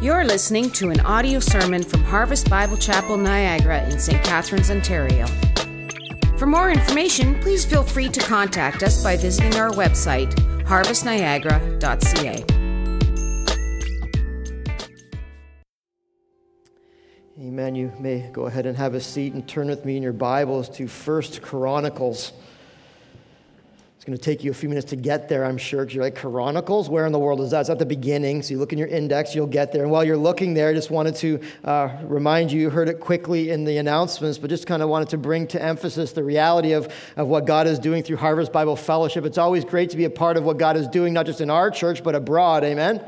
You're listening to an audio sermon from Harvest Bible Chapel Niagara in St. Catharines, Ontario. For more information, please feel free to contact us by visiting our website, harvestniagara.ca. Amen. You may go ahead and have a seat and turn with me in your Bibles to First Chronicles. Going to take you a few minutes to get there, I'm sure, because you're like, Chronicles? Where in the world is that? It's at the beginning. So you look in your index, you'll get there. And while you're looking there, I just wanted to uh, remind you, you heard it quickly in the announcements, but just kind of wanted to bring to emphasis the reality of, of what God is doing through Harvest Bible Fellowship. It's always great to be a part of what God is doing, not just in our church, but abroad. Amen?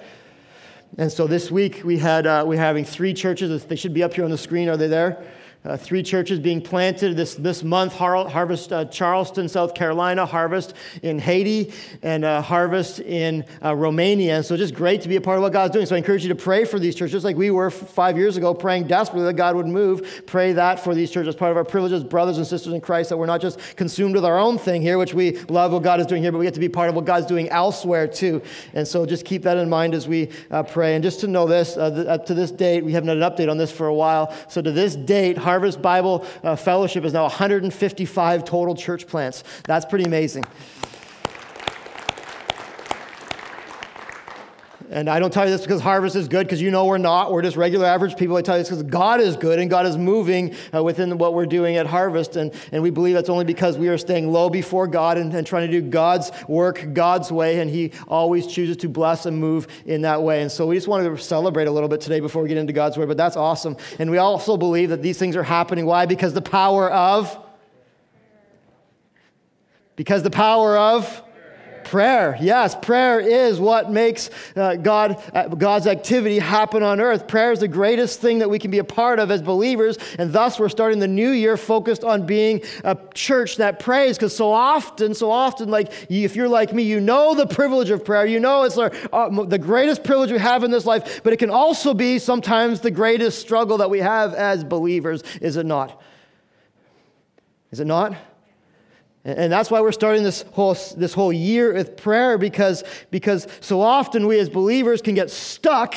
And so this week we had uh, we're having three churches. They should be up here on the screen. Are they there? Uh, three churches being planted this, this month Har- Harvest uh, Charleston, South Carolina, Harvest in Haiti, and uh, Harvest in uh, Romania. So just great to be a part of what God's doing. So I encourage you to pray for these churches like we were f- five years ago, praying desperately that God would move. Pray that for these churches, part of our privileges, brothers and sisters in Christ, that we're not just consumed with our own thing here, which we love what God is doing here, but we get to be part of what God's doing elsewhere too. And so just keep that in mind as we uh, pray. And just to know this, uh, th- up to this date, we haven't had an update on this for a while. So to this date, Harvest Bible uh, Fellowship is now 155 total church plants. That's pretty amazing. And I don't tell you this because harvest is good, because you know we're not. We're just regular average people. I tell you this because God is good and God is moving uh, within what we're doing at harvest. And, and we believe that's only because we are staying low before God and, and trying to do God's work God's way. And He always chooses to bless and move in that way. And so we just wanted to celebrate a little bit today before we get into God's word. But that's awesome. And we also believe that these things are happening. Why? Because the power of. Because the power of Prayer, yes, prayer is what makes uh, God, uh, God's activity happen on earth. Prayer is the greatest thing that we can be a part of as believers, and thus we're starting the new year focused on being a church that prays. Because so often, so often, like if you're like me, you know the privilege of prayer. You know it's our, uh, the greatest privilege we have in this life, but it can also be sometimes the greatest struggle that we have as believers, is it not? Is it not? And that's why we're starting this whole, this whole year with prayer because, because so often we as believers can get stuck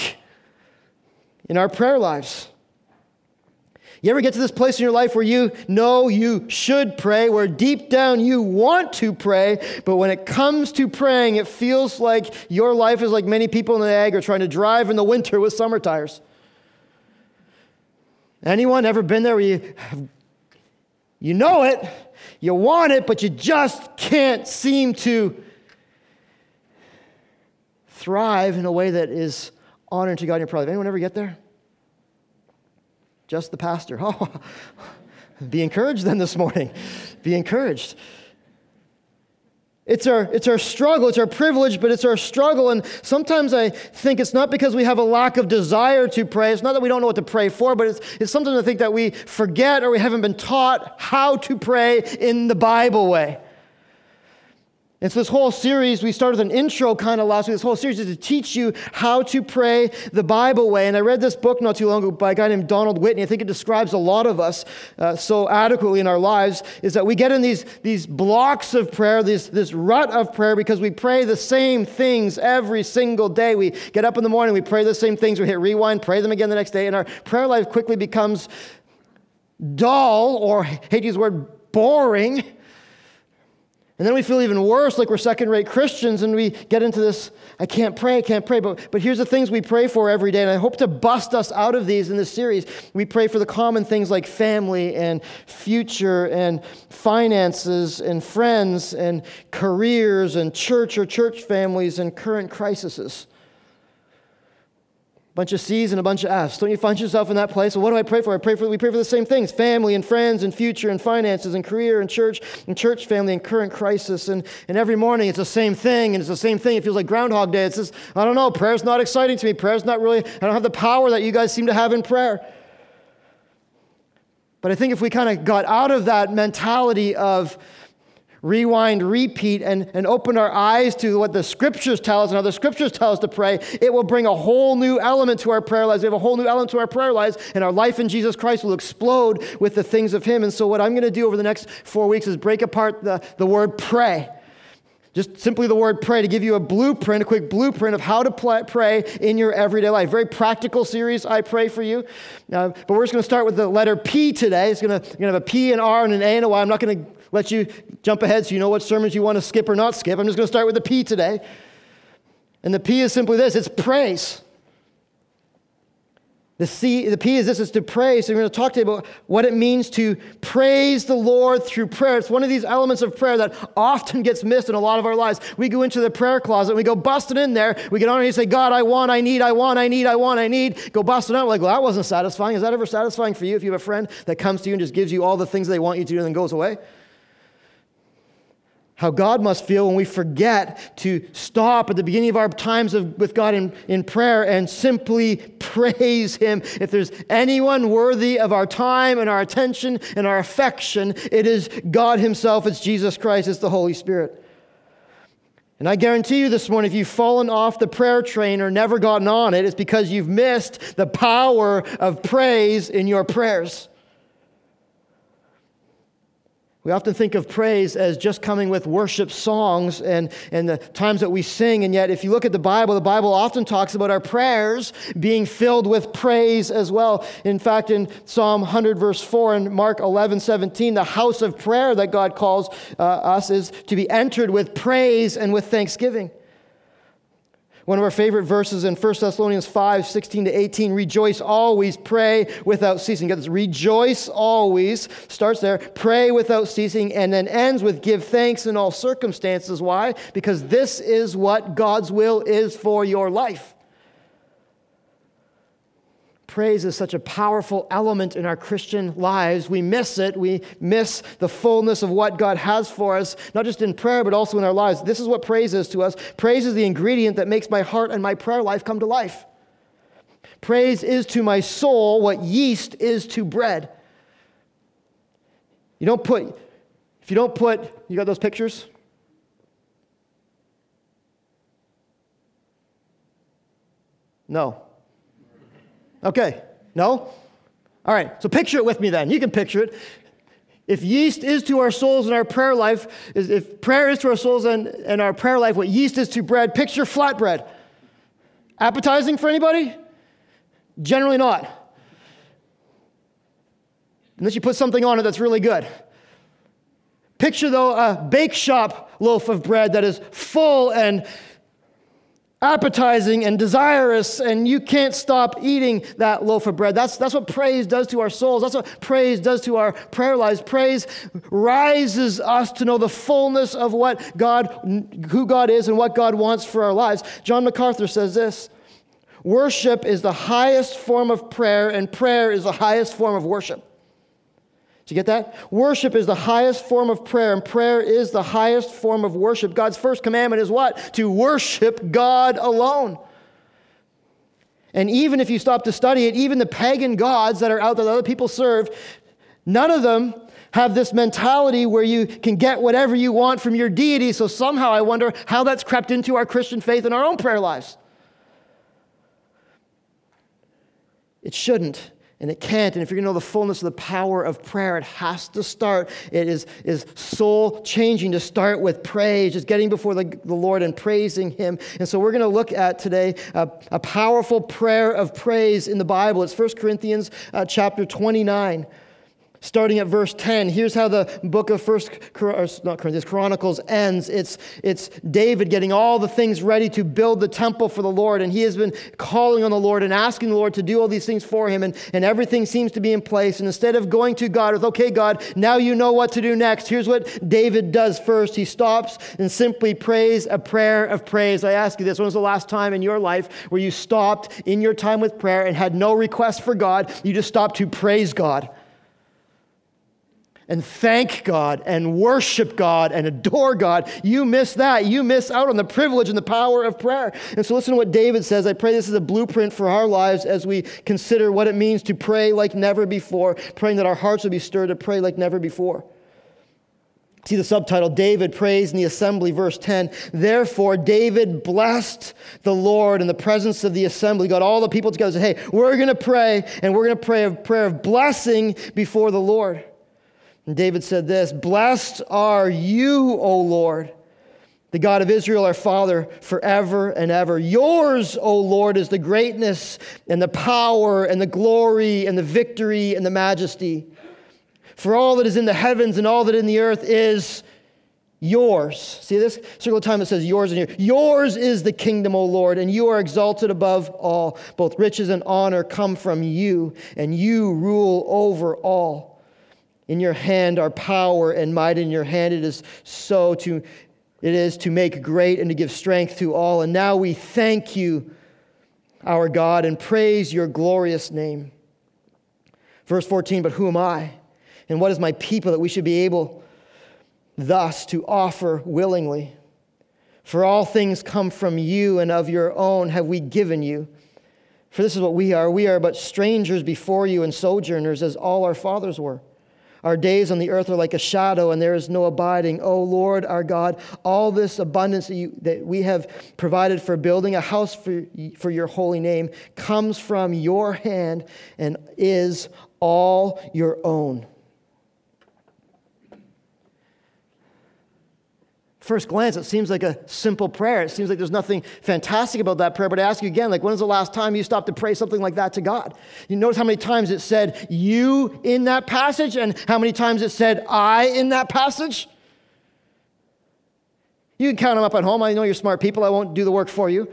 in our prayer lives. You ever get to this place in your life where you know you should pray, where deep down you want to pray, but when it comes to praying, it feels like your life is like many people in the ag are trying to drive in the winter with summer tires? Anyone ever been there where you, you know it, you want it, but you just can't seem to thrive in a way that is honoring to God in your prayer life. Anyone ever get there? Just the pastor. Oh, be encouraged then this morning. Be encouraged. It's our, it's our struggle, it's our privilege, but it's our struggle. And sometimes I think it's not because we have a lack of desire to pray. It's not that we don't know what to pray for, but it's, it's sometimes I think that we forget or we haven't been taught how to pray in the Bible way. And so, this whole series, we started an intro kind of last week. This whole series is to teach you how to pray the Bible way. And I read this book not too long ago by a guy named Donald Whitney. I think it describes a lot of us uh, so adequately in our lives is that we get in these, these blocks of prayer, this, this rut of prayer, because we pray the same things every single day. We get up in the morning, we pray the same things, we hit rewind, pray them again the next day, and our prayer life quickly becomes dull, or hate to use the word boring and then we feel even worse, like we're second rate Christians, and we get into this I can't pray, I can't pray. But, but here's the things we pray for every day, and I hope to bust us out of these in this series. We pray for the common things like family and future and finances and friends and careers and church or church families and current crises bunch of C's and a bunch of F's. Don't you find yourself in that place? Well, what do I pray for? I pray for we pray for the same things: family and friends and future and finances and career and church and church family and current crisis. And, and every morning it's the same thing, and it's the same thing. It feels like Groundhog Day. It's just, I don't know, prayer's not exciting to me. Prayer's not really, I don't have the power that you guys seem to have in prayer. But I think if we kind of got out of that mentality of rewind, repeat, and, and open our eyes to what the scriptures tell us and how the scriptures tell us to pray, it will bring a whole new element to our prayer lives. We have a whole new element to our prayer lives, and our life in Jesus Christ will explode with the things of Him. And so, what I'm going to do over the next four weeks is break apart the, the word pray. Just simply the word pray to give you a blueprint, a quick blueprint of how to pray in your everyday life. Very practical series, I pray for you. Uh, but we're just going to start with the letter P today. It's going to have a P, an R, and an A and a Y. I'm not going to let you jump ahead so you know what sermons you want to skip or not skip. I'm just going to start with the P today. And the P is simply this it's praise. The, C, the P is this is to praise. So we're going to talk today about what it means to praise the Lord through prayer. It's one of these elements of prayer that often gets missed in a lot of our lives. We go into the prayer closet and we go busting in there. We get on and say, God, I want, I need, I want, I need, I want, I need. Go busting out. Like, well, that wasn't satisfying. Is that ever satisfying for you if you have a friend that comes to you and just gives you all the things they want you to do and then goes away? How God must feel when we forget to stop at the beginning of our times of, with God in, in prayer and simply praise Him. If there's anyone worthy of our time and our attention and our affection, it is God Himself, it's Jesus Christ, it's the Holy Spirit. And I guarantee you this morning, if you've fallen off the prayer train or never gotten on it, it's because you've missed the power of praise in your prayers. We often think of praise as just coming with worship songs and, and the times that we sing. And yet, if you look at the Bible, the Bible often talks about our prayers being filled with praise as well. In fact, in Psalm 100, verse 4, and Mark 11, 17, the house of prayer that God calls uh, us is to be entered with praise and with thanksgiving. One of our favorite verses in 1 Thessalonians 5 16 to 18 rejoice always, pray without ceasing. Get this rejoice always starts there, pray without ceasing, and then ends with give thanks in all circumstances. Why? Because this is what God's will is for your life. Praise is such a powerful element in our Christian lives. We miss it. We miss the fullness of what God has for us, not just in prayer, but also in our lives. This is what praise is to us. Praise is the ingredient that makes my heart and my prayer life come to life. Praise is to my soul what yeast is to bread. You don't put, if you don't put, you got those pictures? No. Okay, no? All right, so picture it with me then. You can picture it. If yeast is to our souls and our prayer life, if prayer is to our souls and, and our prayer life what yeast is to bread, picture flatbread. Appetizing for anybody? Generally not. Unless you put something on it that's really good. Picture, though, a bake shop loaf of bread that is full and appetizing and desirous, and you can't stop eating that loaf of bread. That's, that's what praise does to our souls. That's what praise does to our prayer lives. Praise rises us to know the fullness of what God, who God is and what God wants for our lives. John MacArthur says this Worship is the highest form of prayer, and prayer is the highest form of worship. Do you get that? Worship is the highest form of prayer, and prayer is the highest form of worship. God's first commandment is what? To worship God alone. And even if you stop to study it, even the pagan gods that are out there that other people serve, none of them have this mentality where you can get whatever you want from your deity. So somehow I wonder how that's crept into our Christian faith and our own prayer lives. It shouldn't. And it can't. And if you're going to know the fullness of the power of prayer, it has to start. It is, is soul changing to start with praise, just getting before the, the Lord and praising Him. And so we're going to look at today a, a powerful prayer of praise in the Bible. It's 1 Corinthians uh, chapter 29 starting at verse 10. Here's how the book of First not Corinthians Chronicles ends. It's it's David getting all the things ready to build the temple for the Lord, and he has been calling on the Lord and asking the Lord to do all these things for him, and, and everything seems to be in place. And instead of going to God with, okay, God, now you know what to do next. Here's what David does first. He stops and simply prays a prayer of praise. I ask you this: when was the last time in your life where you stopped in your time with prayer and had no request for God? You just stopped to praise God and thank God and worship God and adore God. You miss that. You miss out on the privilege and the power of prayer. And so, listen to what David says. I pray this is a blueprint for our lives as we consider what it means to pray like never before, praying that our hearts will be stirred to pray like never before. See the subtitle David prays in the assembly, verse 10. Therefore, David blessed the Lord in the presence of the assembly, got all the people together and said, Hey, we're going to pray, and we're going to pray a prayer of blessing before the Lord. And David said this Blessed are you, O Lord, the God of Israel, our Father, forever and ever. Yours, O Lord, is the greatness and the power and the glory and the victory and the majesty. For all that is in the heavens and all that in the earth is yours. See this circle of time that says yours and. Yours is the kingdom, O Lord, and you are exalted above all. Both riches and honor come from you, and you rule over all. In your hand are power and might. In your hand it is so to it is to make great and to give strength to all. And now we thank you, our God, and praise your glorious name. Verse 14, but who am I? And what is my people that we should be able thus to offer willingly? For all things come from you, and of your own have we given you. For this is what we are. We are but strangers before you and sojourners, as all our fathers were. Our days on the earth are like a shadow, and there is no abiding. O Lord our God, all this abundance that, you, that we have provided for building a house for, for your holy name comes from your hand and is all your own. First glance, it seems like a simple prayer. It seems like there's nothing fantastic about that prayer. But I ask you again, like, when was the last time you stopped to pray something like that to God? You notice how many times it said you in that passage and how many times it said I in that passage? You can count them up at home. I know you're smart people. I won't do the work for you.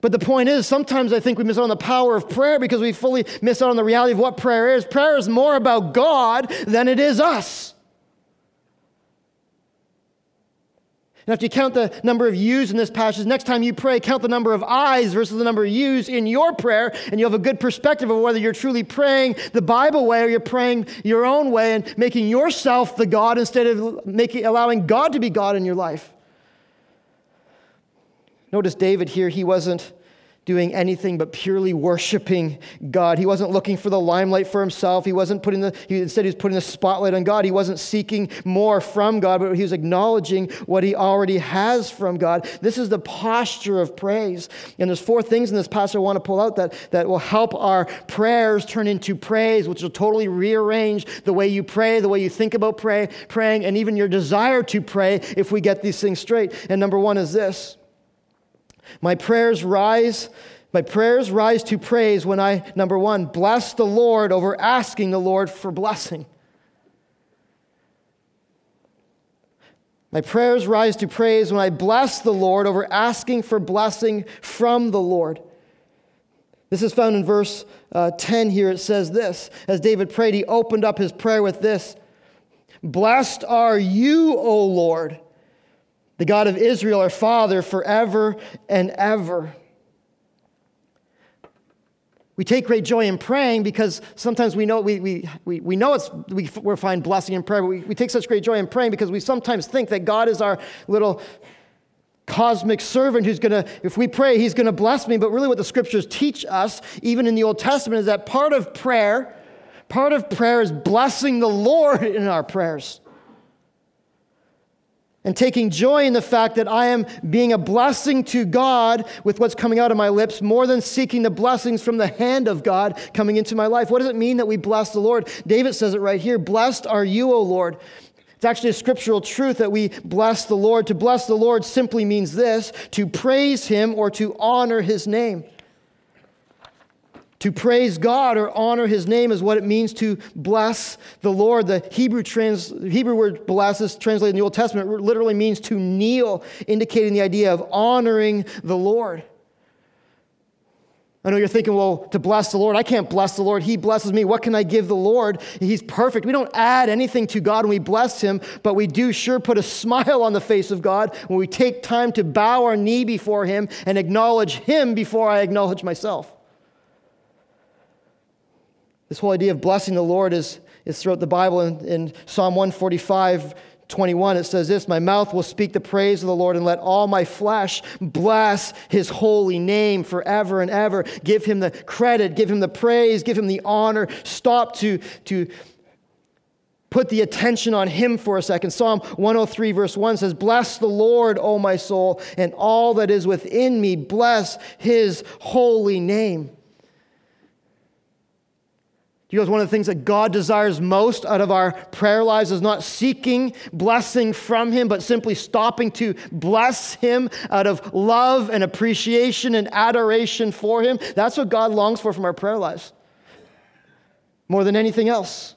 But the point is, sometimes I think we miss out on the power of prayer because we fully miss out on the reality of what prayer is. Prayer is more about God than it is us. And if you count the number of yous in this passage, next time you pray, count the number of I's versus the number of yous in your prayer, and you'll have a good perspective of whether you're truly praying the Bible way or you're praying your own way and making yourself the God instead of making, allowing God to be God in your life. Notice David here, he wasn't doing anything but purely worshiping God. He wasn't looking for the limelight for himself. He wasn't putting the, he, instead, he was putting the spotlight on God. He wasn't seeking more from God, but he was acknowledging what he already has from God. This is the posture of praise. And there's four things in this passage I want to pull out that, that will help our prayers turn into praise, which will totally rearrange the way you pray, the way you think about pray, praying, and even your desire to pray if we get these things straight. And number one is this my prayers rise, my prayers rise to praise when I, number one, bless the Lord over asking the Lord for blessing. My prayers rise to praise when I bless the Lord over asking for blessing from the Lord. This is found in verse uh, 10 here. It says this As David prayed, he opened up his prayer with this Blessed are you, O Lord the God of Israel, our Father, forever and ever. We take great joy in praying because sometimes we know we, we, we, know it's we, we find blessing in prayer, but we, we take such great joy in praying because we sometimes think that God is our little cosmic servant who's gonna, if we pray, he's gonna bless me. But really what the scriptures teach us, even in the Old Testament, is that part of prayer, part of prayer is blessing the Lord in our prayers and taking joy in the fact that I am being a blessing to God with what's coming out of my lips more than seeking the blessings from the hand of God coming into my life. What does it mean that we bless the Lord? David says it right here Blessed are you, O Lord. It's actually a scriptural truth that we bless the Lord. To bless the Lord simply means this to praise him or to honor his name. To praise God or honor his name is what it means to bless the Lord. The Hebrew, trans, Hebrew word bless is translated in the Old Testament literally means to kneel, indicating the idea of honoring the Lord. I know you're thinking, well, to bless the Lord, I can't bless the Lord. He blesses me. What can I give the Lord? He's perfect. We don't add anything to God when we bless Him, but we do sure put a smile on the face of God when we take time to bow our knee before Him and acknowledge Him before I acknowledge myself. This whole idea of blessing the Lord is, is throughout the Bible. In, in Psalm 145, 21, it says this My mouth will speak the praise of the Lord, and let all my flesh bless his holy name forever and ever. Give him the credit, give him the praise, give him the honor. Stop to, to put the attention on him for a second. Psalm 103, verse 1 says, Bless the Lord, O my soul, and all that is within me. Bless his holy name. Goes, one of the things that God desires most out of our prayer lives is not seeking blessing from Him, but simply stopping to bless Him out of love and appreciation and adoration for Him. That's what God longs for from our prayer lives more than anything else.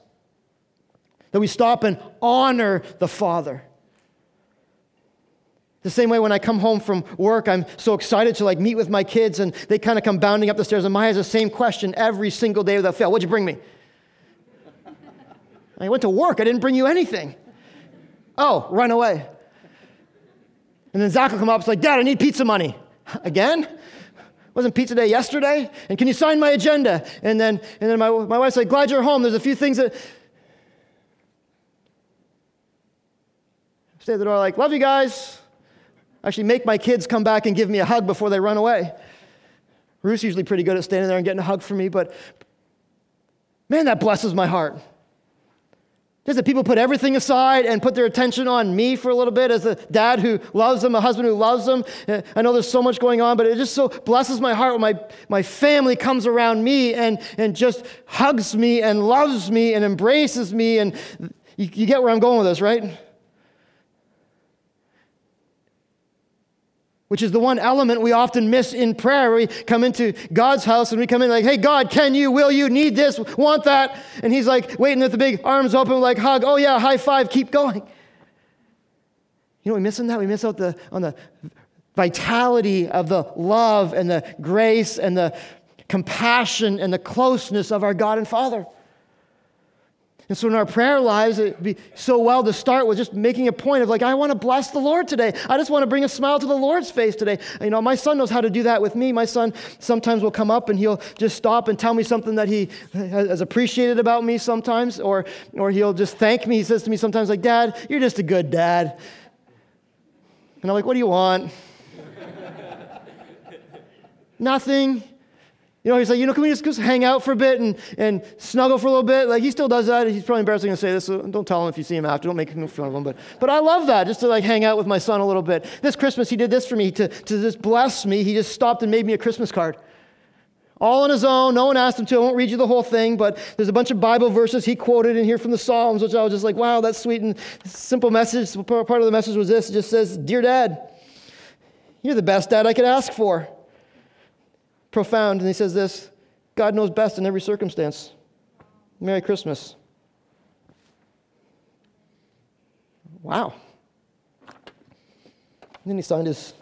That we stop and honor the Father. The same way when I come home from work, I'm so excited to like meet with my kids and they kind of come bounding up the stairs and Maya has the same question every single day without fail. What'd you bring me? I went to work. I didn't bring you anything. Oh, run away. And then Zach will come up. It's like, Dad, I need pizza money. Again? Wasn't pizza day yesterday? And can you sign my agenda? And then, and then my, my wife's like, Glad you're home. There's a few things that. Stay at the door, like, Love you guys. Actually, make my kids come back and give me a hug before they run away. Ruth's usually pretty good at standing there and getting a hug from me, but man, that blesses my heart. Just that people put everything aside and put their attention on me for a little bit as a dad who loves them, a husband who loves them. I know there's so much going on, but it just so blesses my heart when my, my family comes around me and, and just hugs me and loves me and embraces me. And you, you get where I'm going with this, right? Which is the one element we often miss in prayer. We come into God's house and we come in like, hey, God, can you, will you, need this, want that? And He's like waiting with the big arms open, like hug, oh yeah, high five, keep going. You know, we miss on that. We miss out the, on the vitality of the love and the grace and the compassion and the closeness of our God and Father. And so in our prayer lives, it'd be so well to start with just making a point of like, I want to bless the Lord today. I just want to bring a smile to the Lord's face today. You know, my son knows how to do that with me. My son sometimes will come up and he'll just stop and tell me something that he has appreciated about me sometimes, or, or he'll just thank me. He says to me sometimes like, Dad, you're just a good dad. And I'm like, what do you want? Nothing. You know, he's like, you know, can we just, just hang out for a bit and, and snuggle for a little bit? Like, he still does that. He's probably embarrassing to say this, so don't tell him if you see him after. Don't make fun of him. But, but I love that, just to like hang out with my son a little bit. This Christmas, he did this for me to, to just bless me. He just stopped and made me a Christmas card. All on his own. No one asked him to. I won't read you the whole thing, but there's a bunch of Bible verses he quoted in here from the Psalms, which I was just like, wow, that's sweet. And simple message, part of the message was this. It just says, Dear Dad, you're the best dad I could ask for. Profound. And he says this God knows best in every circumstance. Merry Christmas. Wow. And then he signed his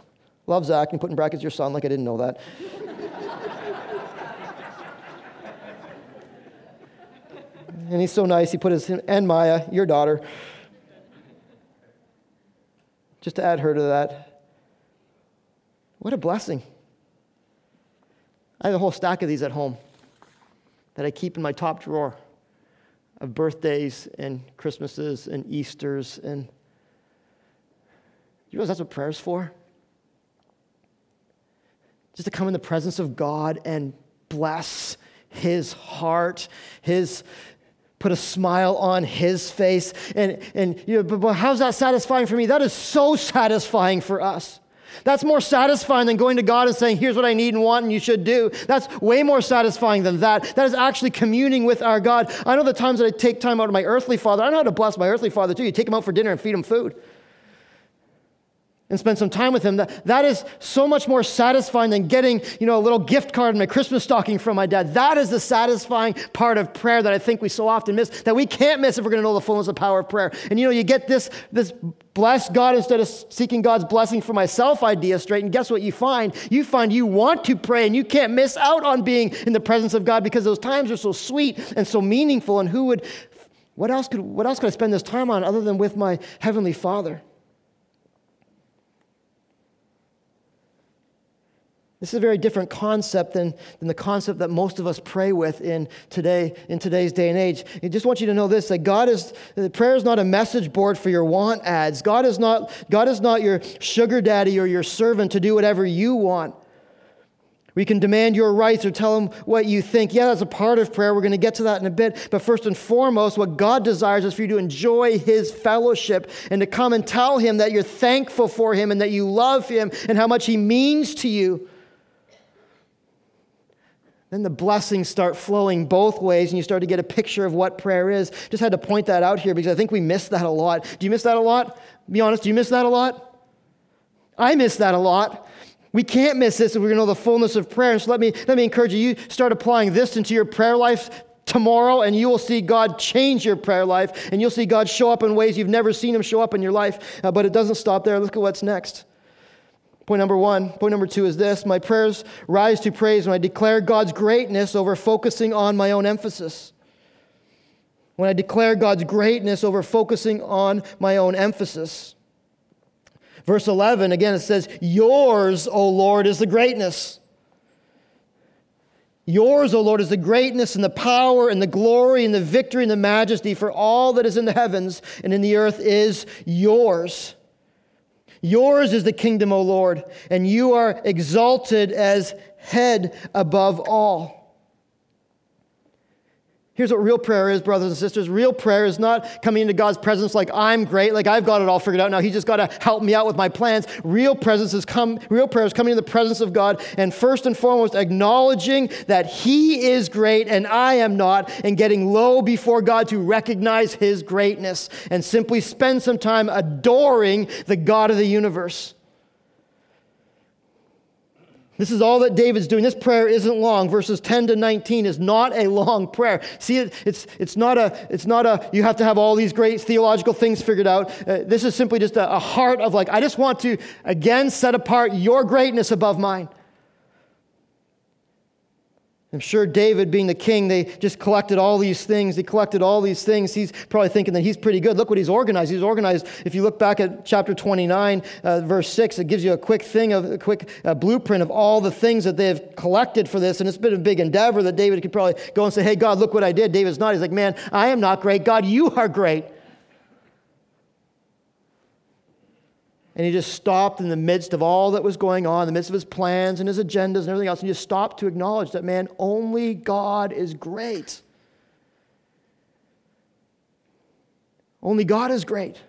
love Zach and put in brackets your son, like I didn't know that. and he's so nice, he put his, and Maya, your daughter, just to add her to that. What a blessing. I have a whole stack of these at home that I keep in my top drawer of birthdays and Christmases and Easters. And you realize that's what prayer's for? Just to come in the presence of God and bless his heart, his put a smile on his face. And, and you know, but, but how's that satisfying for me? That is so satisfying for us. That's more satisfying than going to God and saying, Here's what I need and want and you should do. That's way more satisfying than that. That is actually communing with our God. I know the times that I take time out of my earthly father. I know how to bless my earthly father too. You take him out for dinner and feed him food and spend some time with him. That, that is so much more satisfying than getting, you know, a little gift card in my Christmas stocking from my dad. That is the satisfying part of prayer that I think we so often miss, that we can't miss if we're going to know the fullness of power of prayer. And you know, you get this, this bless God instead of seeking God's blessing for myself idea straight. And guess what you find? You find you want to pray and you can't miss out on being in the presence of God because those times are so sweet and so meaningful. And who would, what else could, what else could I spend this time on other than with my Heavenly Father? This is a very different concept than, than the concept that most of us pray with in today in today's day and age. I just want you to know this: that God is prayer is not a message board for your want ads. God is not God is not your sugar daddy or your servant to do whatever you want. We can demand your rights or tell him what you think. Yeah, that's a part of prayer. We're going to get to that in a bit. But first and foremost, what God desires is for you to enjoy his fellowship and to come and tell him that you're thankful for him and that you love him and how much he means to you. Then the blessings start flowing both ways and you start to get a picture of what prayer is. Just had to point that out here because I think we miss that a lot. Do you miss that a lot? Be honest, do you miss that a lot? I miss that a lot. We can't miss this if we're going to know the fullness of prayer. So let me, let me encourage you, you start applying this into your prayer life tomorrow, and you will see God change your prayer life, and you'll see God show up in ways you've never seen Him show up in your life. Uh, but it doesn't stop there. Look at what's next. Point number one. Point number two is this My prayers rise to praise when I declare God's greatness over focusing on my own emphasis. When I declare God's greatness over focusing on my own emphasis. Verse 11, again, it says, Yours, O Lord, is the greatness. Yours, O Lord, is the greatness and the power and the glory and the victory and the majesty, for all that is in the heavens and in the earth is yours. Yours is the kingdom, O Lord, and you are exalted as head above all. Here's what real prayer is, brothers and sisters. Real prayer is not coming into God's presence like I'm great, like I've got it all figured out. Now He's just got to help me out with my plans. Real presence is come. Real prayer is coming in the presence of God, and first and foremost, acknowledging that He is great and I am not, and getting low before God to recognize His greatness, and simply spend some time adoring the God of the universe. This is all that David's doing. This prayer isn't long. Verses 10 to 19 is not a long prayer. See, it's, it's, not a, it's not a, you have to have all these great theological things figured out. Uh, this is simply just a, a heart of like, I just want to, again, set apart your greatness above mine. I'm sure David, being the king, they just collected all these things. They collected all these things. He's probably thinking that he's pretty good. Look what he's organized. He's organized. If you look back at chapter 29, uh, verse 6, it gives you a quick thing of a quick uh, blueprint of all the things that they've collected for this. And it's been a big endeavor that David could probably go and say, Hey, God, look what I did. David's not. He's like, Man, I am not great. God, you are great. And he just stopped in the midst of all that was going on, in the midst of his plans and his agendas and everything else, and he just stopped to acknowledge that, man, only God is great. Only God is great.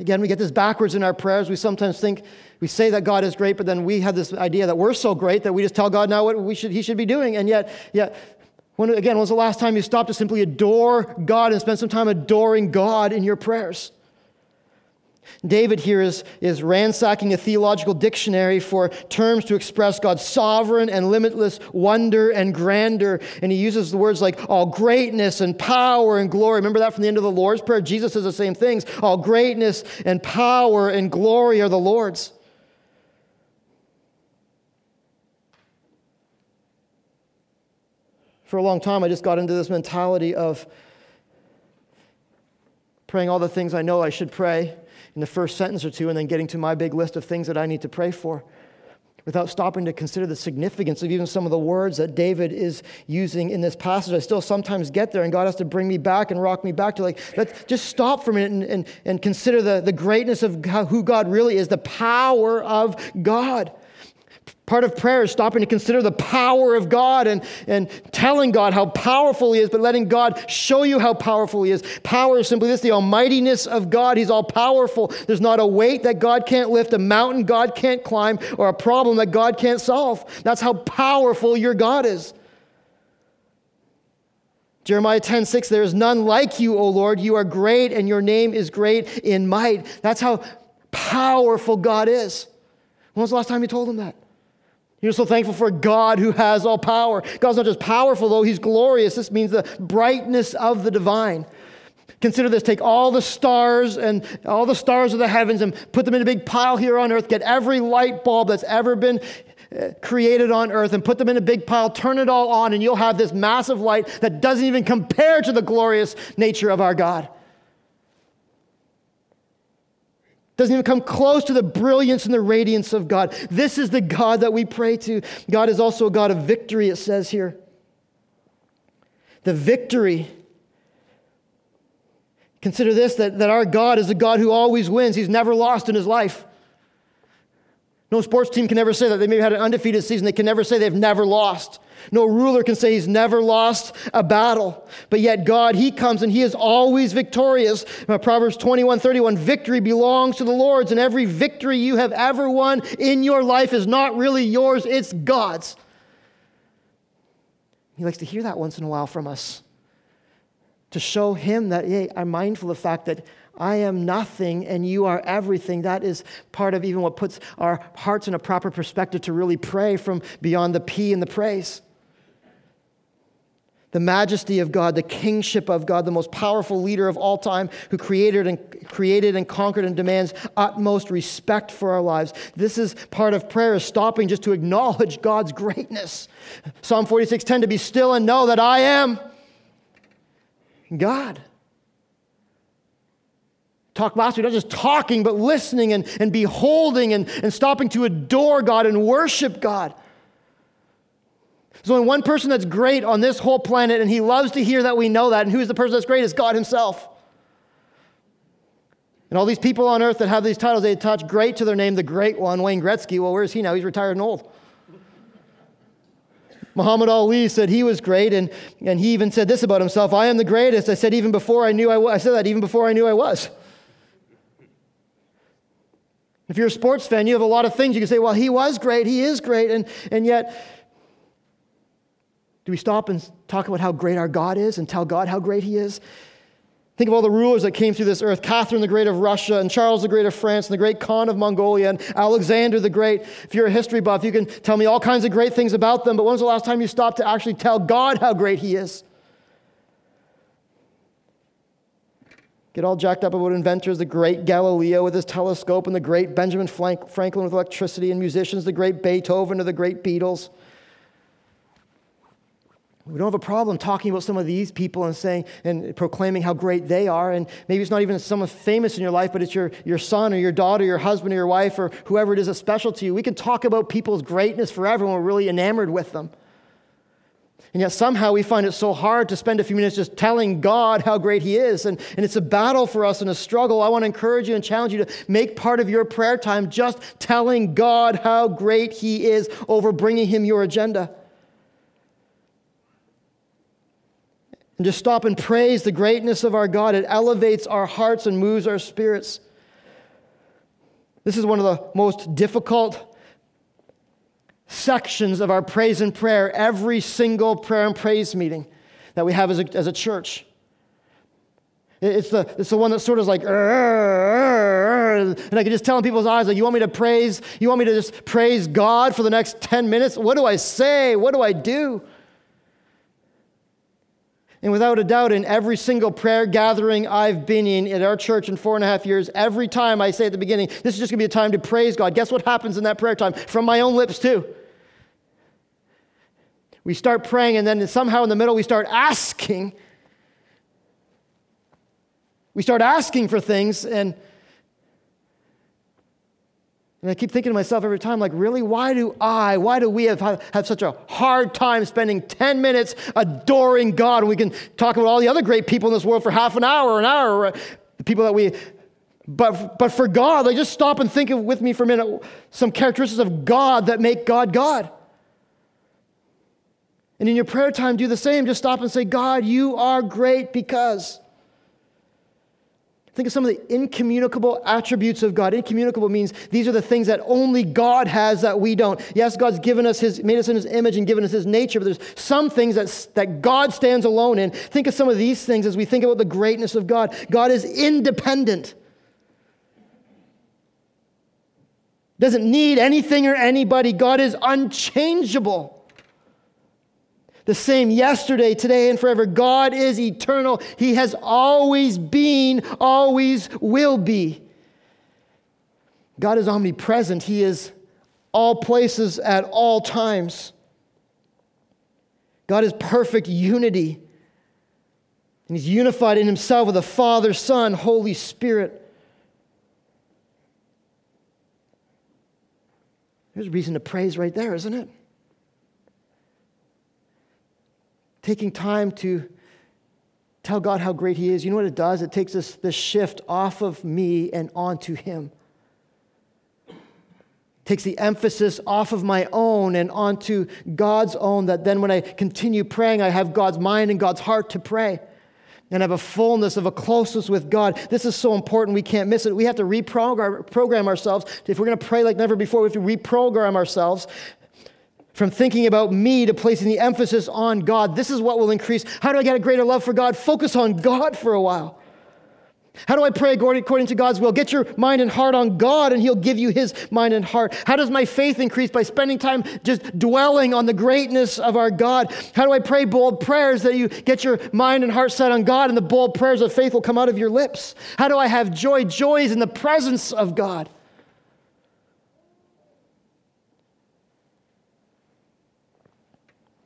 Again, we get this backwards in our prayers. We sometimes think, we say that God is great, but then we have this idea that we're so great that we just tell God now what we should, he should be doing. And yet, yet when, again, when was the last time you stopped to simply adore God and spend some time adoring God in your prayers? David here is, is ransacking a theological dictionary for terms to express God's sovereign and limitless wonder and grandeur. And he uses the words like all greatness and power and glory. Remember that from the end of the Lord's Prayer? Jesus says the same things. All greatness and power and glory are the Lord's. For a long time, I just got into this mentality of praying all the things I know I should pray in the first sentence or two and then getting to my big list of things that I need to pray for without stopping to consider the significance of even some of the words that David is using in this passage. I still sometimes get there, and God has to bring me back and rock me back to like, let's just stop for a minute and, and, and consider the, the greatness of who God really is, the power of God. Part of prayer is stopping to consider the power of God and, and telling God how powerful He is, but letting God show you how powerful He is. Power is simply this the almightiness of God. He's all powerful. There's not a weight that God can't lift, a mountain God can't climb, or a problem that God can't solve. That's how powerful your God is. Jeremiah 10 6, there is none like you, O Lord. You are great, and your name is great in might. That's how powerful God is. When was the last time you told him that? You're so thankful for God who has all power. God's not just powerful, though, He's glorious. This means the brightness of the divine. Consider this take all the stars and all the stars of the heavens and put them in a big pile here on earth. Get every light bulb that's ever been uh, created on earth and put them in a big pile, turn it all on, and you'll have this massive light that doesn't even compare to the glorious nature of our God. Doesn't even come close to the brilliance and the radiance of God. This is the God that we pray to. God is also a God of victory, it says here. The victory. Consider this that, that our God is a God who always wins. He's never lost in his life. No sports team can ever say that. They maybe had an undefeated season. They can never say they've never lost. No ruler can say he's never lost a battle. But yet God, he comes and he is always victorious. Uh, Proverbs 21, 31, victory belongs to the Lord's, and every victory you have ever won in your life is not really yours, it's God's. He likes to hear that once in a while from us. To show him that, hey, I'm mindful of the fact that I am nothing and you are everything. That is part of even what puts our hearts in a proper perspective to really pray from beyond the P and the praise the majesty of God, the kingship of God, the most powerful leader of all time who created and created and conquered and demands utmost respect for our lives. This is part of prayer is stopping just to acknowledge God's greatness. Psalm 46:10 to be still and know that I am God. Talk last week, not just talking, but listening and, and beholding and, and stopping to adore God and worship God. There's only one person that's great on this whole planet, and he loves to hear that we know that. And who's the person that's great? Is God Himself. And all these people on earth that have these titles, they attach great to their name, the great one, Wayne Gretzky. Well, where is he now? He's retired and old. Muhammad Ali said he was great, and, and he even said this about himself I am the greatest. I said, even before I knew I was. I said that even before I knew I was. If you're a sports fan, you have a lot of things you can say, well, he was great, he is great, and, and yet do we stop and talk about how great our God is and tell God how great He is? Think of all the rulers that came through this earth Catherine the Great of Russia, and Charles the Great of France, and the great Khan of Mongolia, and Alexander the Great. If you're a history buff, you can tell me all kinds of great things about them, but when's the last time you stopped to actually tell God how great He is? Get all jacked up about inventors, the great Galileo with his telescope, and the great Benjamin Franklin with electricity, and musicians, the great Beethoven or the great Beatles. We don't have a problem talking about some of these people and saying and proclaiming how great they are. And maybe it's not even someone famous in your life, but it's your, your son or your daughter, your husband or your wife, or whoever it is that's special to you. We can talk about people's greatness forever when we're really enamored with them. And yet somehow we find it so hard to spend a few minutes just telling God how great He is. And, and it's a battle for us and a struggle. I want to encourage you and challenge you to make part of your prayer time just telling God how great He is over bringing Him your agenda. and just stop and praise the greatness of our God. It elevates our hearts and moves our spirits. This is one of the most difficult sections of our praise and prayer, every single prayer and praise meeting that we have as a, as a church. It's the, it's the one that sort of like, and I can just tell in people's eyes, like, you want me to praise, you want me to just praise God for the next 10 minutes? What do I say? What do I do? And without a doubt, in every single prayer gathering I've been in at our church in four and a half years, every time I say at the beginning, this is just going to be a time to praise God. Guess what happens in that prayer time? From my own lips, too. We start praying, and then somehow in the middle, we start asking. We start asking for things, and and I keep thinking to myself every time, like, really? Why do I, why do we have, have such a hard time spending 10 minutes adoring God? We can talk about all the other great people in this world for half an hour, an hour, the people that we, but, but for God, like, just stop and think of, with me for a minute some characteristics of God that make God God. And in your prayer time, do the same. Just stop and say, God, you are great because. Think of some of the incommunicable attributes of God. Incommunicable means these are the things that only God has that we don't. Yes, God's given us his, made us in his image and given us his nature, but there's some things that, that God stands alone in. Think of some of these things as we think about the greatness of God. God is independent. Doesn't need anything or anybody. God is unchangeable the same yesterday, today, and forever. God is eternal. He has always been, always will be. God is omnipresent. He is all places at all times. God is perfect unity. And He's unified in Himself with the Father, Son, Holy Spirit. There's reason to praise right there, isn't it? Taking time to tell God how great He is, you know what it does? It takes this, this shift off of me and onto Him. It takes the emphasis off of my own and onto God's own, that then when I continue praying, I have God's mind and God's heart to pray and have a fullness of a closeness with God. This is so important, we can't miss it. We have to reprogram ourselves. If we're going to pray like never before, we have to reprogram ourselves from thinking about me to placing the emphasis on God. This is what will increase. How do I get a greater love for God? Focus on God for a while. How do I pray according to God's will? Get your mind and heart on God, and He'll give you His mind and heart. How does my faith increase? By spending time just dwelling on the greatness of our God. How do I pray bold prayers that you get your mind and heart set on God, and the bold prayers of faith will come out of your lips? How do I have joy? Joy is in the presence of God.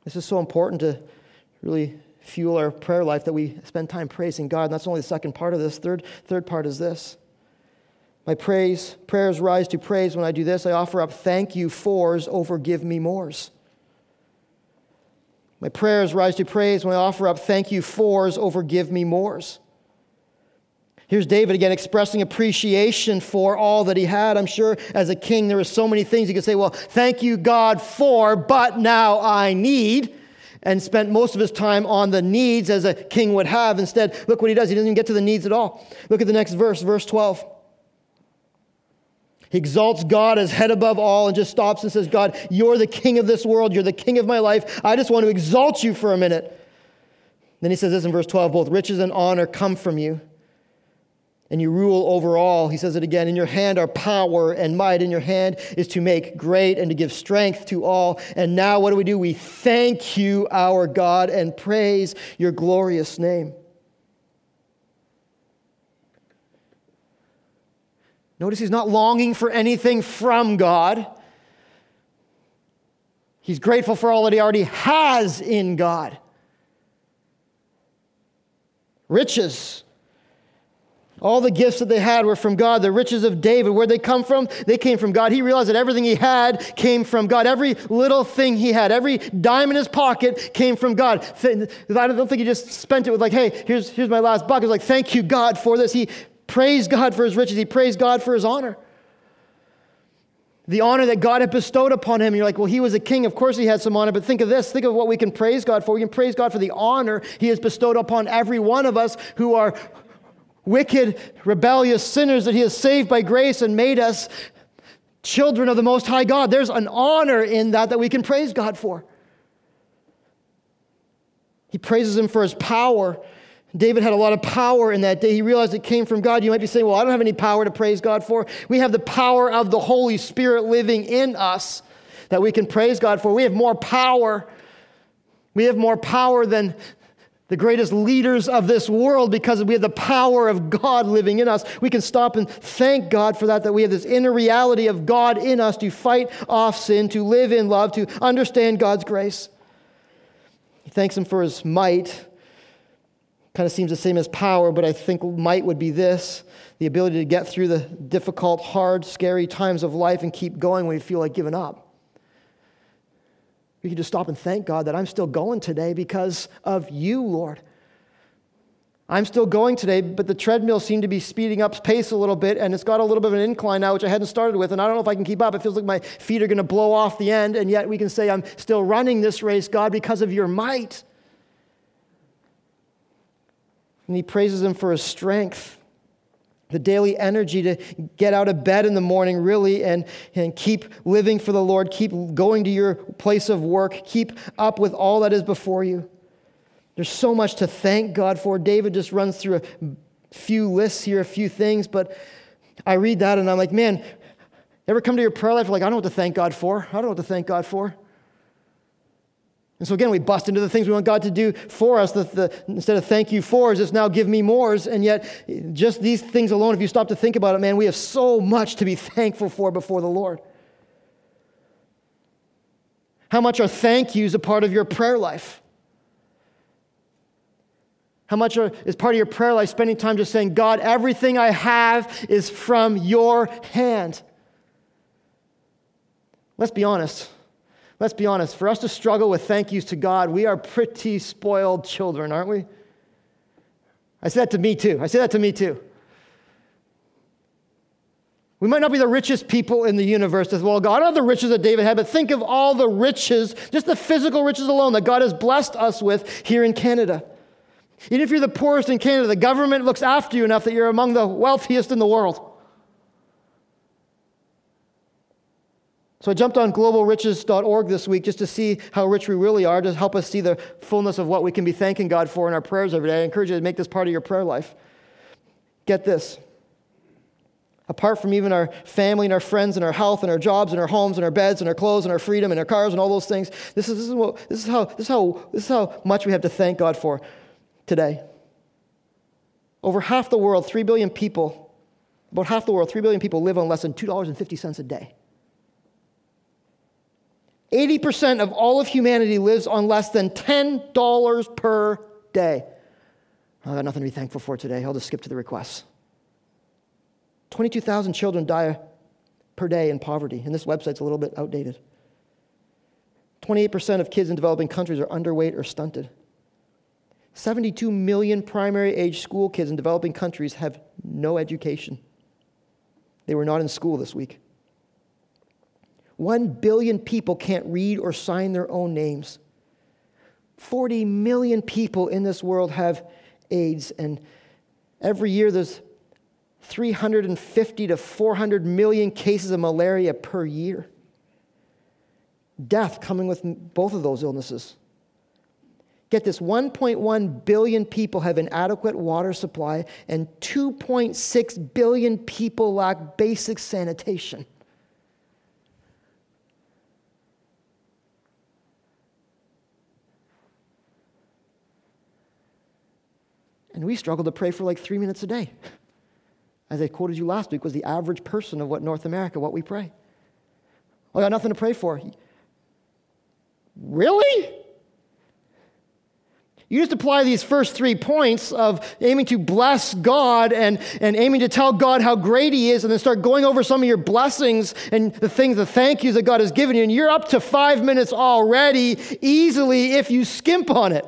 This is so important to really fuel our prayer life that we spend time praising God. And that's only the second part of this. Third, third part is this. My praise, prayers rise to praise when I do this. I offer up thank you fors over give me mores. My prayers rise to praise when I offer up thank you fors over give me mores. Here's David again expressing appreciation for all that he had. I'm sure as a king, there were so many things he could say, well, thank you, God, for, but now I need. And spent most of his time on the needs as a king would have. Instead, look what he does. He doesn't even get to the needs at all. Look at the next verse, verse 12. He exalts God as head above all and just stops and says, God, you're the king of this world. You're the king of my life. I just want to exalt you for a minute. Then he says this in verse 12 both riches and honor come from you and you rule over all. He says it again. In your hand are power and might. In your hand is to make great and to give strength to all. And now what do we do? We thank you, our God, and praise your glorious name. Notice he's not longing for anything from God. He's grateful for all that he already has in God riches all the gifts that they had were from God. The riches of David, where'd they come from? They came from God. He realized that everything he had came from God. Every little thing he had, every dime in his pocket came from God. I don't think he just spent it with, like, hey, here's, here's my last buck. It was like, thank you, God, for this. He praised God for his riches, he praised God for his honor. The honor that God had bestowed upon him. You're like, well, he was a king. Of course, he had some honor. But think of this. Think of what we can praise God for. We can praise God for the honor he has bestowed upon every one of us who are wicked, rebellious sinners that He has saved by grace and made us children of the Most High God. There's an honor in that that we can praise God for. He praises Him for His power. David had a lot of power in that day. He realized it came from God. You might be saying, Well, I don't have any power to praise God for. We have the power of the Holy Spirit living in us that we can praise God for. We have more power. We have more power than, the greatest leaders of this world because we have the power of God living in us. We can stop and thank God for that, that we have this inner reality of God in us to fight off sin, to live in love, to understand God's grace. He thanks Him for His might. Kind of seems the same as power, but I think might would be this the ability to get through the difficult, hard, scary times of life and keep going when you feel like giving up. We can just stop and thank God that I'm still going today because of you, Lord. I'm still going today, but the treadmill seemed to be speeding up pace a little bit, and it's got a little bit of an incline now, which I hadn't started with, and I don't know if I can keep up. It feels like my feet are going to blow off the end, and yet we can say, I'm still running this race, God, because of your might. And he praises him for his strength the daily energy to get out of bed in the morning, really, and, and keep living for the Lord, keep going to your place of work, keep up with all that is before you. There's so much to thank God for. David just runs through a few lists here, a few things, but I read that and I'm like, man, ever come to your prayer life like, I don't know what to thank God for? I don't know what to thank God for. And so again, we bust into the things we want God to do for us. The, the, instead of thank you for, is just now give me mores. And yet, just these things alone, if you stop to think about it, man, we have so much to be thankful for before the Lord. How much are thank yous a part of your prayer life? How much are, is part of your prayer life spending time just saying, God, everything I have is from your hand? Let's be honest. Let's be honest, for us to struggle with thank yous to God, we are pretty spoiled children, aren't we? I say that to me too. I say that to me too. We might not be the richest people in the universe as well. God, not the riches that David had, but think of all the riches, just the physical riches alone that God has blessed us with here in Canada. Even if you're the poorest in Canada, the government looks after you enough that you're among the wealthiest in the world. So I jumped on globalriches.org this week just to see how rich we really are, to help us see the fullness of what we can be thanking God for in our prayers every day. I encourage you to make this part of your prayer life. Get this. Apart from even our family and our friends and our health and our jobs and our homes and our beds and our clothes and our freedom and our cars and all those things, this is, this is, what, this is, how, this is, how, this is how much we have to thank God for today. Over half the world, 3 billion people, about half the world, 3 billion people live on less than $2.50 a day. 80% of all of humanity lives on less than $10 per day. I've got nothing to be thankful for today. I'll just skip to the requests. 22,000 children die per day in poverty, and this website's a little bit outdated. 28% of kids in developing countries are underweight or stunted. 72 million primary age school kids in developing countries have no education. They were not in school this week. One billion people can't read or sign their own names. 40 million people in this world have AIDS, and every year there's 350 to 400 million cases of malaria per year. Death coming with both of those illnesses. Get this 1.1 billion people have inadequate water supply, and 2.6 billion people lack basic sanitation. And we struggle to pray for like three minutes a day. As I quoted you last week, was the average person of what North America, what we pray. I got nothing to pray for. Really? You just apply these first three points of aiming to bless God and, and aiming to tell God how great He is, and then start going over some of your blessings and the things, the thank yous that God has given you, and you're up to five minutes already, easily, if you skimp on it.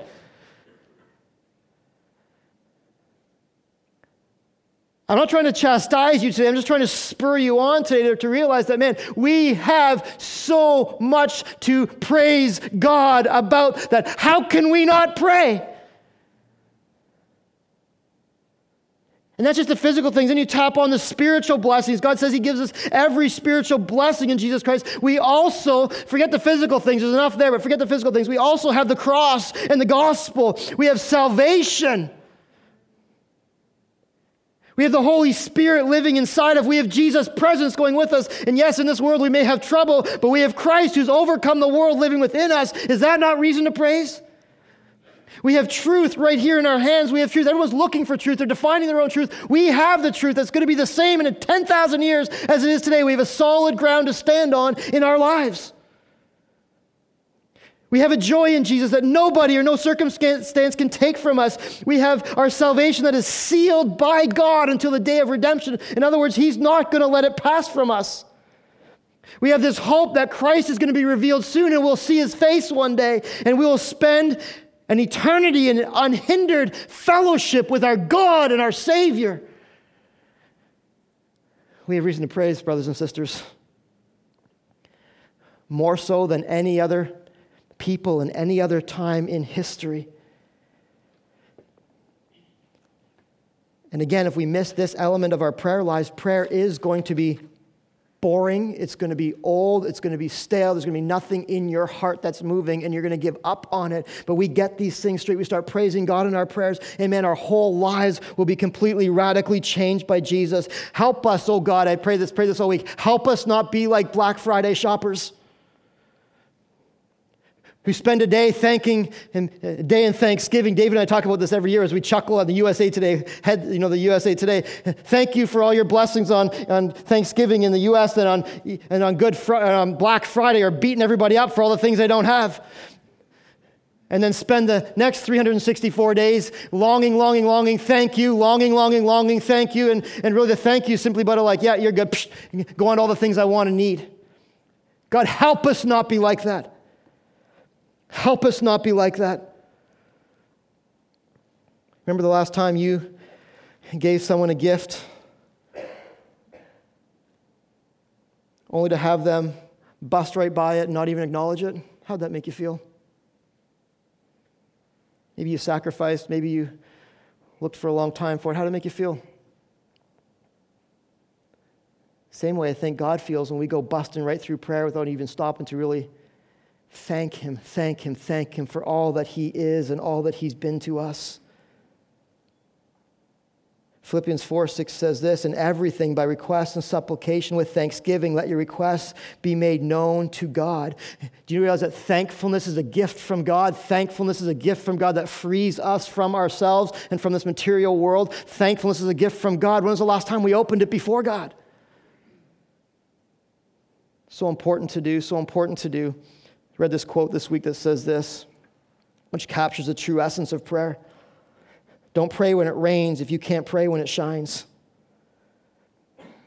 I'm not trying to chastise you today. I'm just trying to spur you on today to, realize that, man, we have so much to praise God about that. How can we not pray? And that's just the physical things. Then you tap on the spiritual blessings. God says He gives us every spiritual blessing in Jesus Christ. We also, forget the physical things, there's enough there, but forget the physical things. We also have the cross and the gospel. We have salvation. We have the Holy Spirit living inside of. Us. We have Jesus' presence going with us. And yes, in this world we may have trouble, but we have Christ who's overcome the world living within us. Is that not reason to praise? We have truth right here in our hands. We have truth. Everyone's looking for truth. They're defining their own truth. We have the truth that's going to be the same in 10,000 years as it is today. We have a solid ground to stand on in our lives. We have a joy in Jesus that nobody or no circumstance can take from us. We have our salvation that is sealed by God until the day of redemption. In other words, He's not going to let it pass from us. We have this hope that Christ is going to be revealed soon and we'll see His face one day and we will spend an eternity in unhindered fellowship with our God and our Savior. We have reason to praise, brothers and sisters, more so than any other people in any other time in history. And again, if we miss this element of our prayer lives, prayer is going to be boring, it's going to be old, it's going to be stale, there's going to be nothing in your heart that's moving, and you're going to give up on it. But we get these things straight. We start praising God in our prayers. Amen. Our whole lives will be completely, radically changed by Jesus. Help us, oh God. I pray this, pray this all week. Help us not be like Black Friday shoppers who spend a day thanking and a day in thanksgiving. David and I talk about this every year as we chuckle on the USA Today, head, you know, the USA Today. Thank you for all your blessings on, on Thanksgiving in the US and on, and on Good Fr- on Black Friday are beating everybody up for all the things they don't have. And then spend the next 364 days longing, longing, longing, thank you, longing, longing, longing, thank you. And, and really the thank you simply but like, yeah, you're good. Psh, go on all the things I want and need. God, help us not be like that. Help us not be like that. Remember the last time you gave someone a gift only to have them bust right by it and not even acknowledge it? How'd that make you feel? Maybe you sacrificed, maybe you looked for a long time for it. How'd it make you feel? Same way I think God feels when we go busting right through prayer without even stopping to really thank Him, thank Him, thank Him for all that He is and all that He's been to us. Philippians 4 6 says this, in everything by request and supplication with thanksgiving, let your requests be made known to God. Do you realize that thankfulness is a gift from God? Thankfulness is a gift from God that frees us from ourselves and from this material world. Thankfulness is a gift from God. When was the last time we opened it before God? So important to do, so important to do. Read this quote this week that says this, which captures the true essence of prayer. Don't pray when it rains if you can't pray when it shines.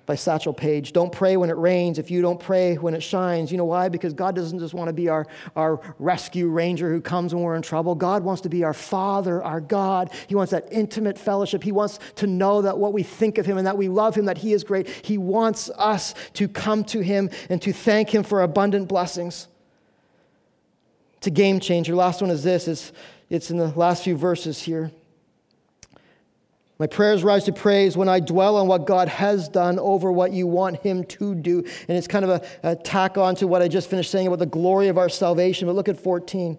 By Satchel Paige. Don't pray when it rains if you don't pray when it shines. You know why? Because God doesn't just want to be our, our rescue ranger who comes when we're in trouble. God wants to be our Father, our God. He wants that intimate fellowship. He wants to know that what we think of Him and that we love Him, that He is great. He wants us to come to Him and to thank Him for abundant blessings. It's a game changer. Last one is this. It's, it's in the last few verses here. My prayers rise to praise when I dwell on what God has done over what you want Him to do. And it's kind of a, a tack on to what I just finished saying about the glory of our salvation. But look at 14.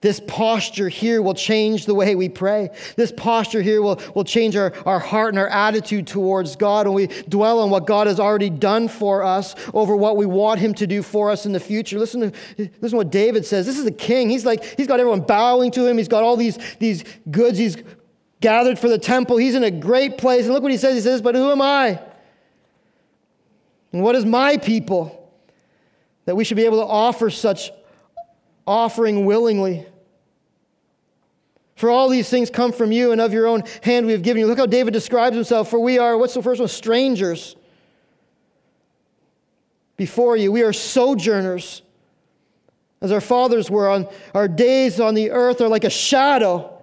This posture here will change the way we pray. This posture here will, will change our, our heart and our attitude towards God when we dwell on what God has already done for us over what we want Him to do for us in the future. Listen to, listen to what David says. This is the king. He's like, he's got everyone bowing to him. He's got all these, these goods. He's gathered for the temple. He's in a great place. And look what he says. He says, But who am I? And what is my people? That we should be able to offer such offering willingly. For all these things come from you, and of your own hand we have given you. Look how David describes himself. For we are, what's the first one? Strangers before you. We are sojourners, as our fathers were. On our days on the earth are like a shadow.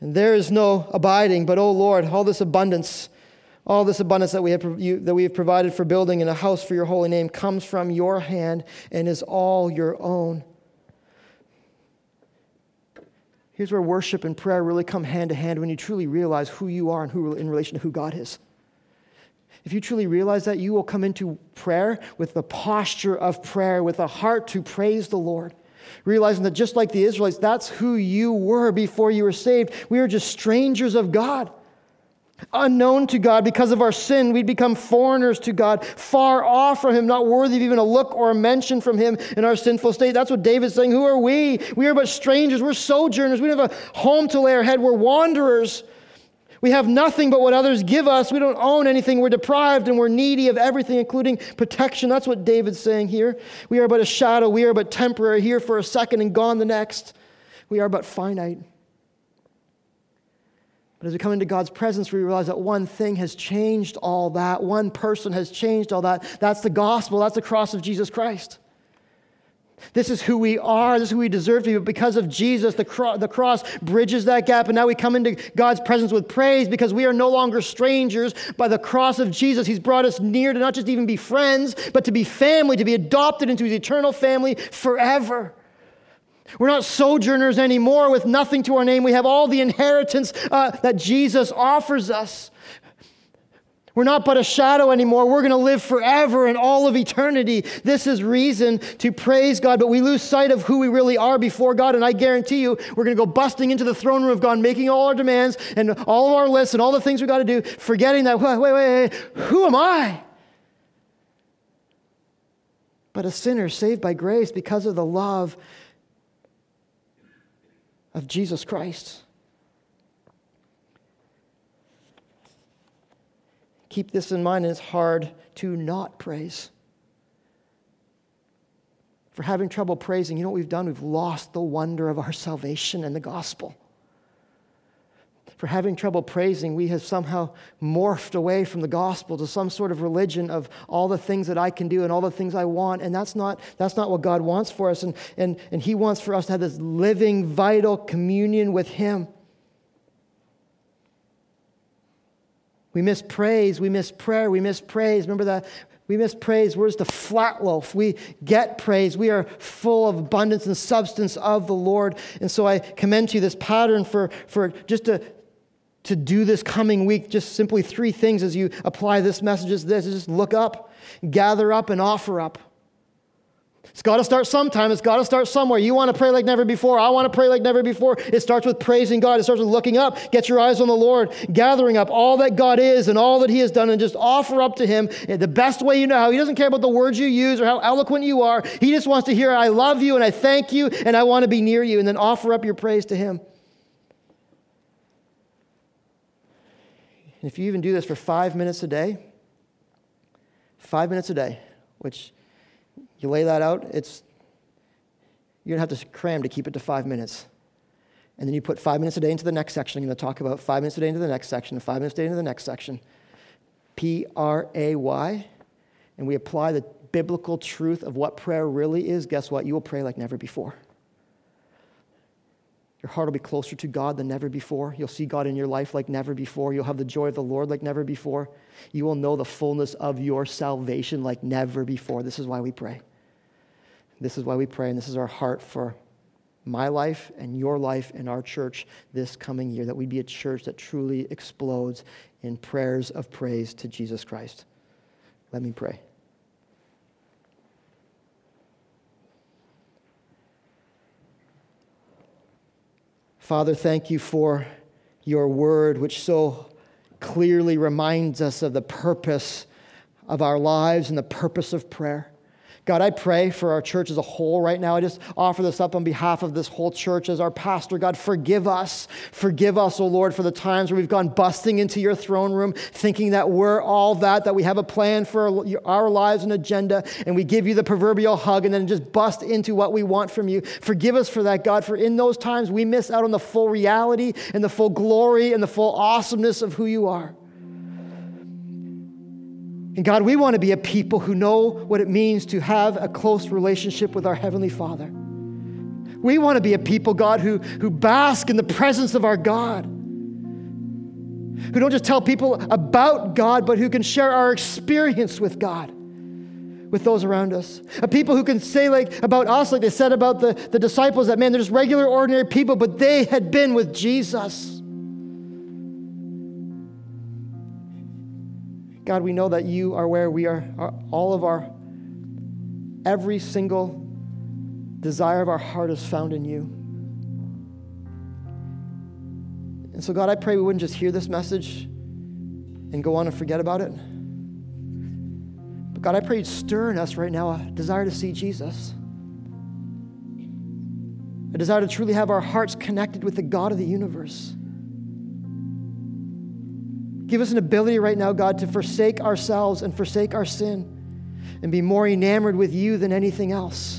And there is no abiding, but, oh Lord, all this abundance, all this abundance that we, have, you, that we have provided for building in a house for your holy name comes from your hand and is all your own. Here's where worship and prayer really come hand to hand when you truly realize who you are and who in relation to who God is. If you truly realize that, you will come into prayer with the posture of prayer, with a heart to praise the Lord realizing that just like the Israelites, that's who you were before you were saved. We were just strangers of God. Unknown to God because of our sin, we'd become foreigners to God, far off from Him, not worthy of even a look or a mention from Him in our sinful state. That's what David's saying. Who are we? We are but strangers. We're sojourners. We don't have a home to lay our head. We're wanderers. We have nothing but what others give us. We don't own anything. We're deprived and we're needy of everything, including protection. That's what David's saying here. We are but a shadow. We are but temporary, here for a second and gone the next. We are but finite. But as we come into God's presence, we realize that one thing has changed all that. One person has changed all that. That's the gospel, that's the cross of Jesus Christ. This is who we are. This is who we deserve to be. But because of Jesus, the, cro- the cross bridges that gap. And now we come into God's presence with praise because we are no longer strangers. By the cross of Jesus, He's brought us near to not just even be friends, but to be family, to be adopted into His eternal family forever. We're not sojourners anymore with nothing to our name. We have all the inheritance uh, that Jesus offers us. We're not but a shadow anymore. We're going to live forever in all of eternity. This is reason to praise God, but we lose sight of who we really are before God. And I guarantee you, we're going to go busting into the throne room of God, making all our demands and all of our lists and all the things we got to do, forgetting that, wait, wait, wait, who am I? But a sinner saved by grace because of the love of Jesus Christ. keep this in mind, and it's hard to not praise. For having trouble praising, you know what we've done? We've lost the wonder of our salvation and the gospel. For having trouble praising, we have somehow morphed away from the gospel to some sort of religion of all the things that I can do and all the things I want. And that's not, that's not what God wants for us. And, and, and He wants for us to have this living, vital communion with Him. We miss praise, we miss prayer, we miss praise. Remember that? We miss praise. Where's the flat loaf? We get praise. We are full of abundance and substance of the Lord. And so I commend to you this pattern for, for just to, to do this coming week, just simply three things as you apply this message is this is just look up, gather up, and offer up. It's got to start sometime. It's got to start somewhere. You want to pray like never before. I want to pray like never before. It starts with praising God. It starts with looking up. Get your eyes on the Lord, gathering up all that God is and all that He has done, and just offer up to Him the best way you know how. He doesn't care about the words you use or how eloquent you are. He just wants to hear, I love you and I thank you and I want to be near you, and then offer up your praise to Him. And if you even do this for five minutes a day, five minutes a day, which you lay that out, it's you're gonna have to cram to keep it to five minutes. And then you put five minutes a day into the next section. I'm going to talk about five minutes a day into the next section, five minutes a day into the next section. P R A Y. And we apply the biblical truth of what prayer really is. Guess what? You will pray like never before. Your heart will be closer to God than never before. You'll see God in your life like never before. You'll have the joy of the Lord like never before. You will know the fullness of your salvation like never before. This is why we pray. This is why we pray, and this is our heart for my life and your life and our church this coming year that we'd be a church that truly explodes in prayers of praise to Jesus Christ. Let me pray. Father, thank you for your word, which so clearly reminds us of the purpose of our lives and the purpose of prayer. God, I pray for our church as a whole right now. I just offer this up on behalf of this whole church as our pastor. God, forgive us. Forgive us, O oh Lord, for the times where we've gone busting into your throne room thinking that we're all that, that we have a plan for our lives and agenda, and we give you the proverbial hug and then just bust into what we want from you. Forgive us for that, God, for in those times we miss out on the full reality and the full glory and the full awesomeness of who you are. And God, we want to be a people who know what it means to have a close relationship with our Heavenly Father. We want to be a people, God, who, who bask in the presence of our God. Who don't just tell people about God, but who can share our experience with God, with those around us. A people who can say, like, about us, like they said about the, the disciples, that man, they're just regular, ordinary people, but they had been with Jesus. God, we know that you are where we are, all of our, every single desire of our heart is found in you. And so, God, I pray we wouldn't just hear this message and go on and forget about it. But God, I pray you'd stir in us right now a desire to see Jesus, a desire to truly have our hearts connected with the God of the universe. Give us an ability right now, God, to forsake ourselves and forsake our sin and be more enamored with you than anything else.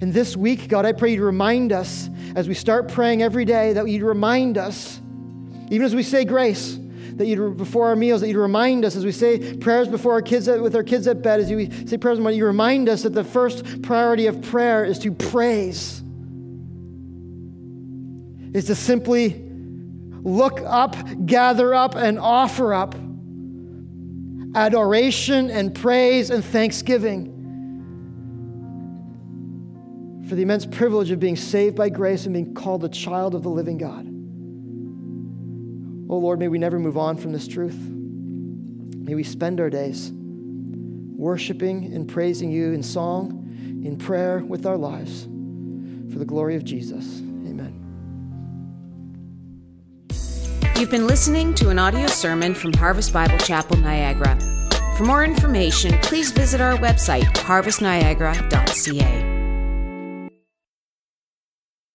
And this week, God, I pray you remind us as we start praying every day that you'd remind us, even as we say grace, that you'd before our meals, that you'd remind us as we say prayers before our kids with our kids at bed, as we say prayers, you remind us that the first priority of prayer is to praise, is to simply look up, gather up, and offer up adoration and praise and thanksgiving for the immense privilege of being saved by grace and being called the child of the living God. Oh Lord, may we never move on from this truth. May we spend our days worshiping and praising you in song, in prayer, with our lives for the glory of Jesus. You've been listening to an audio sermon from Harvest Bible Chapel, Niagara. For more information, please visit our website, harvestniagara.ca.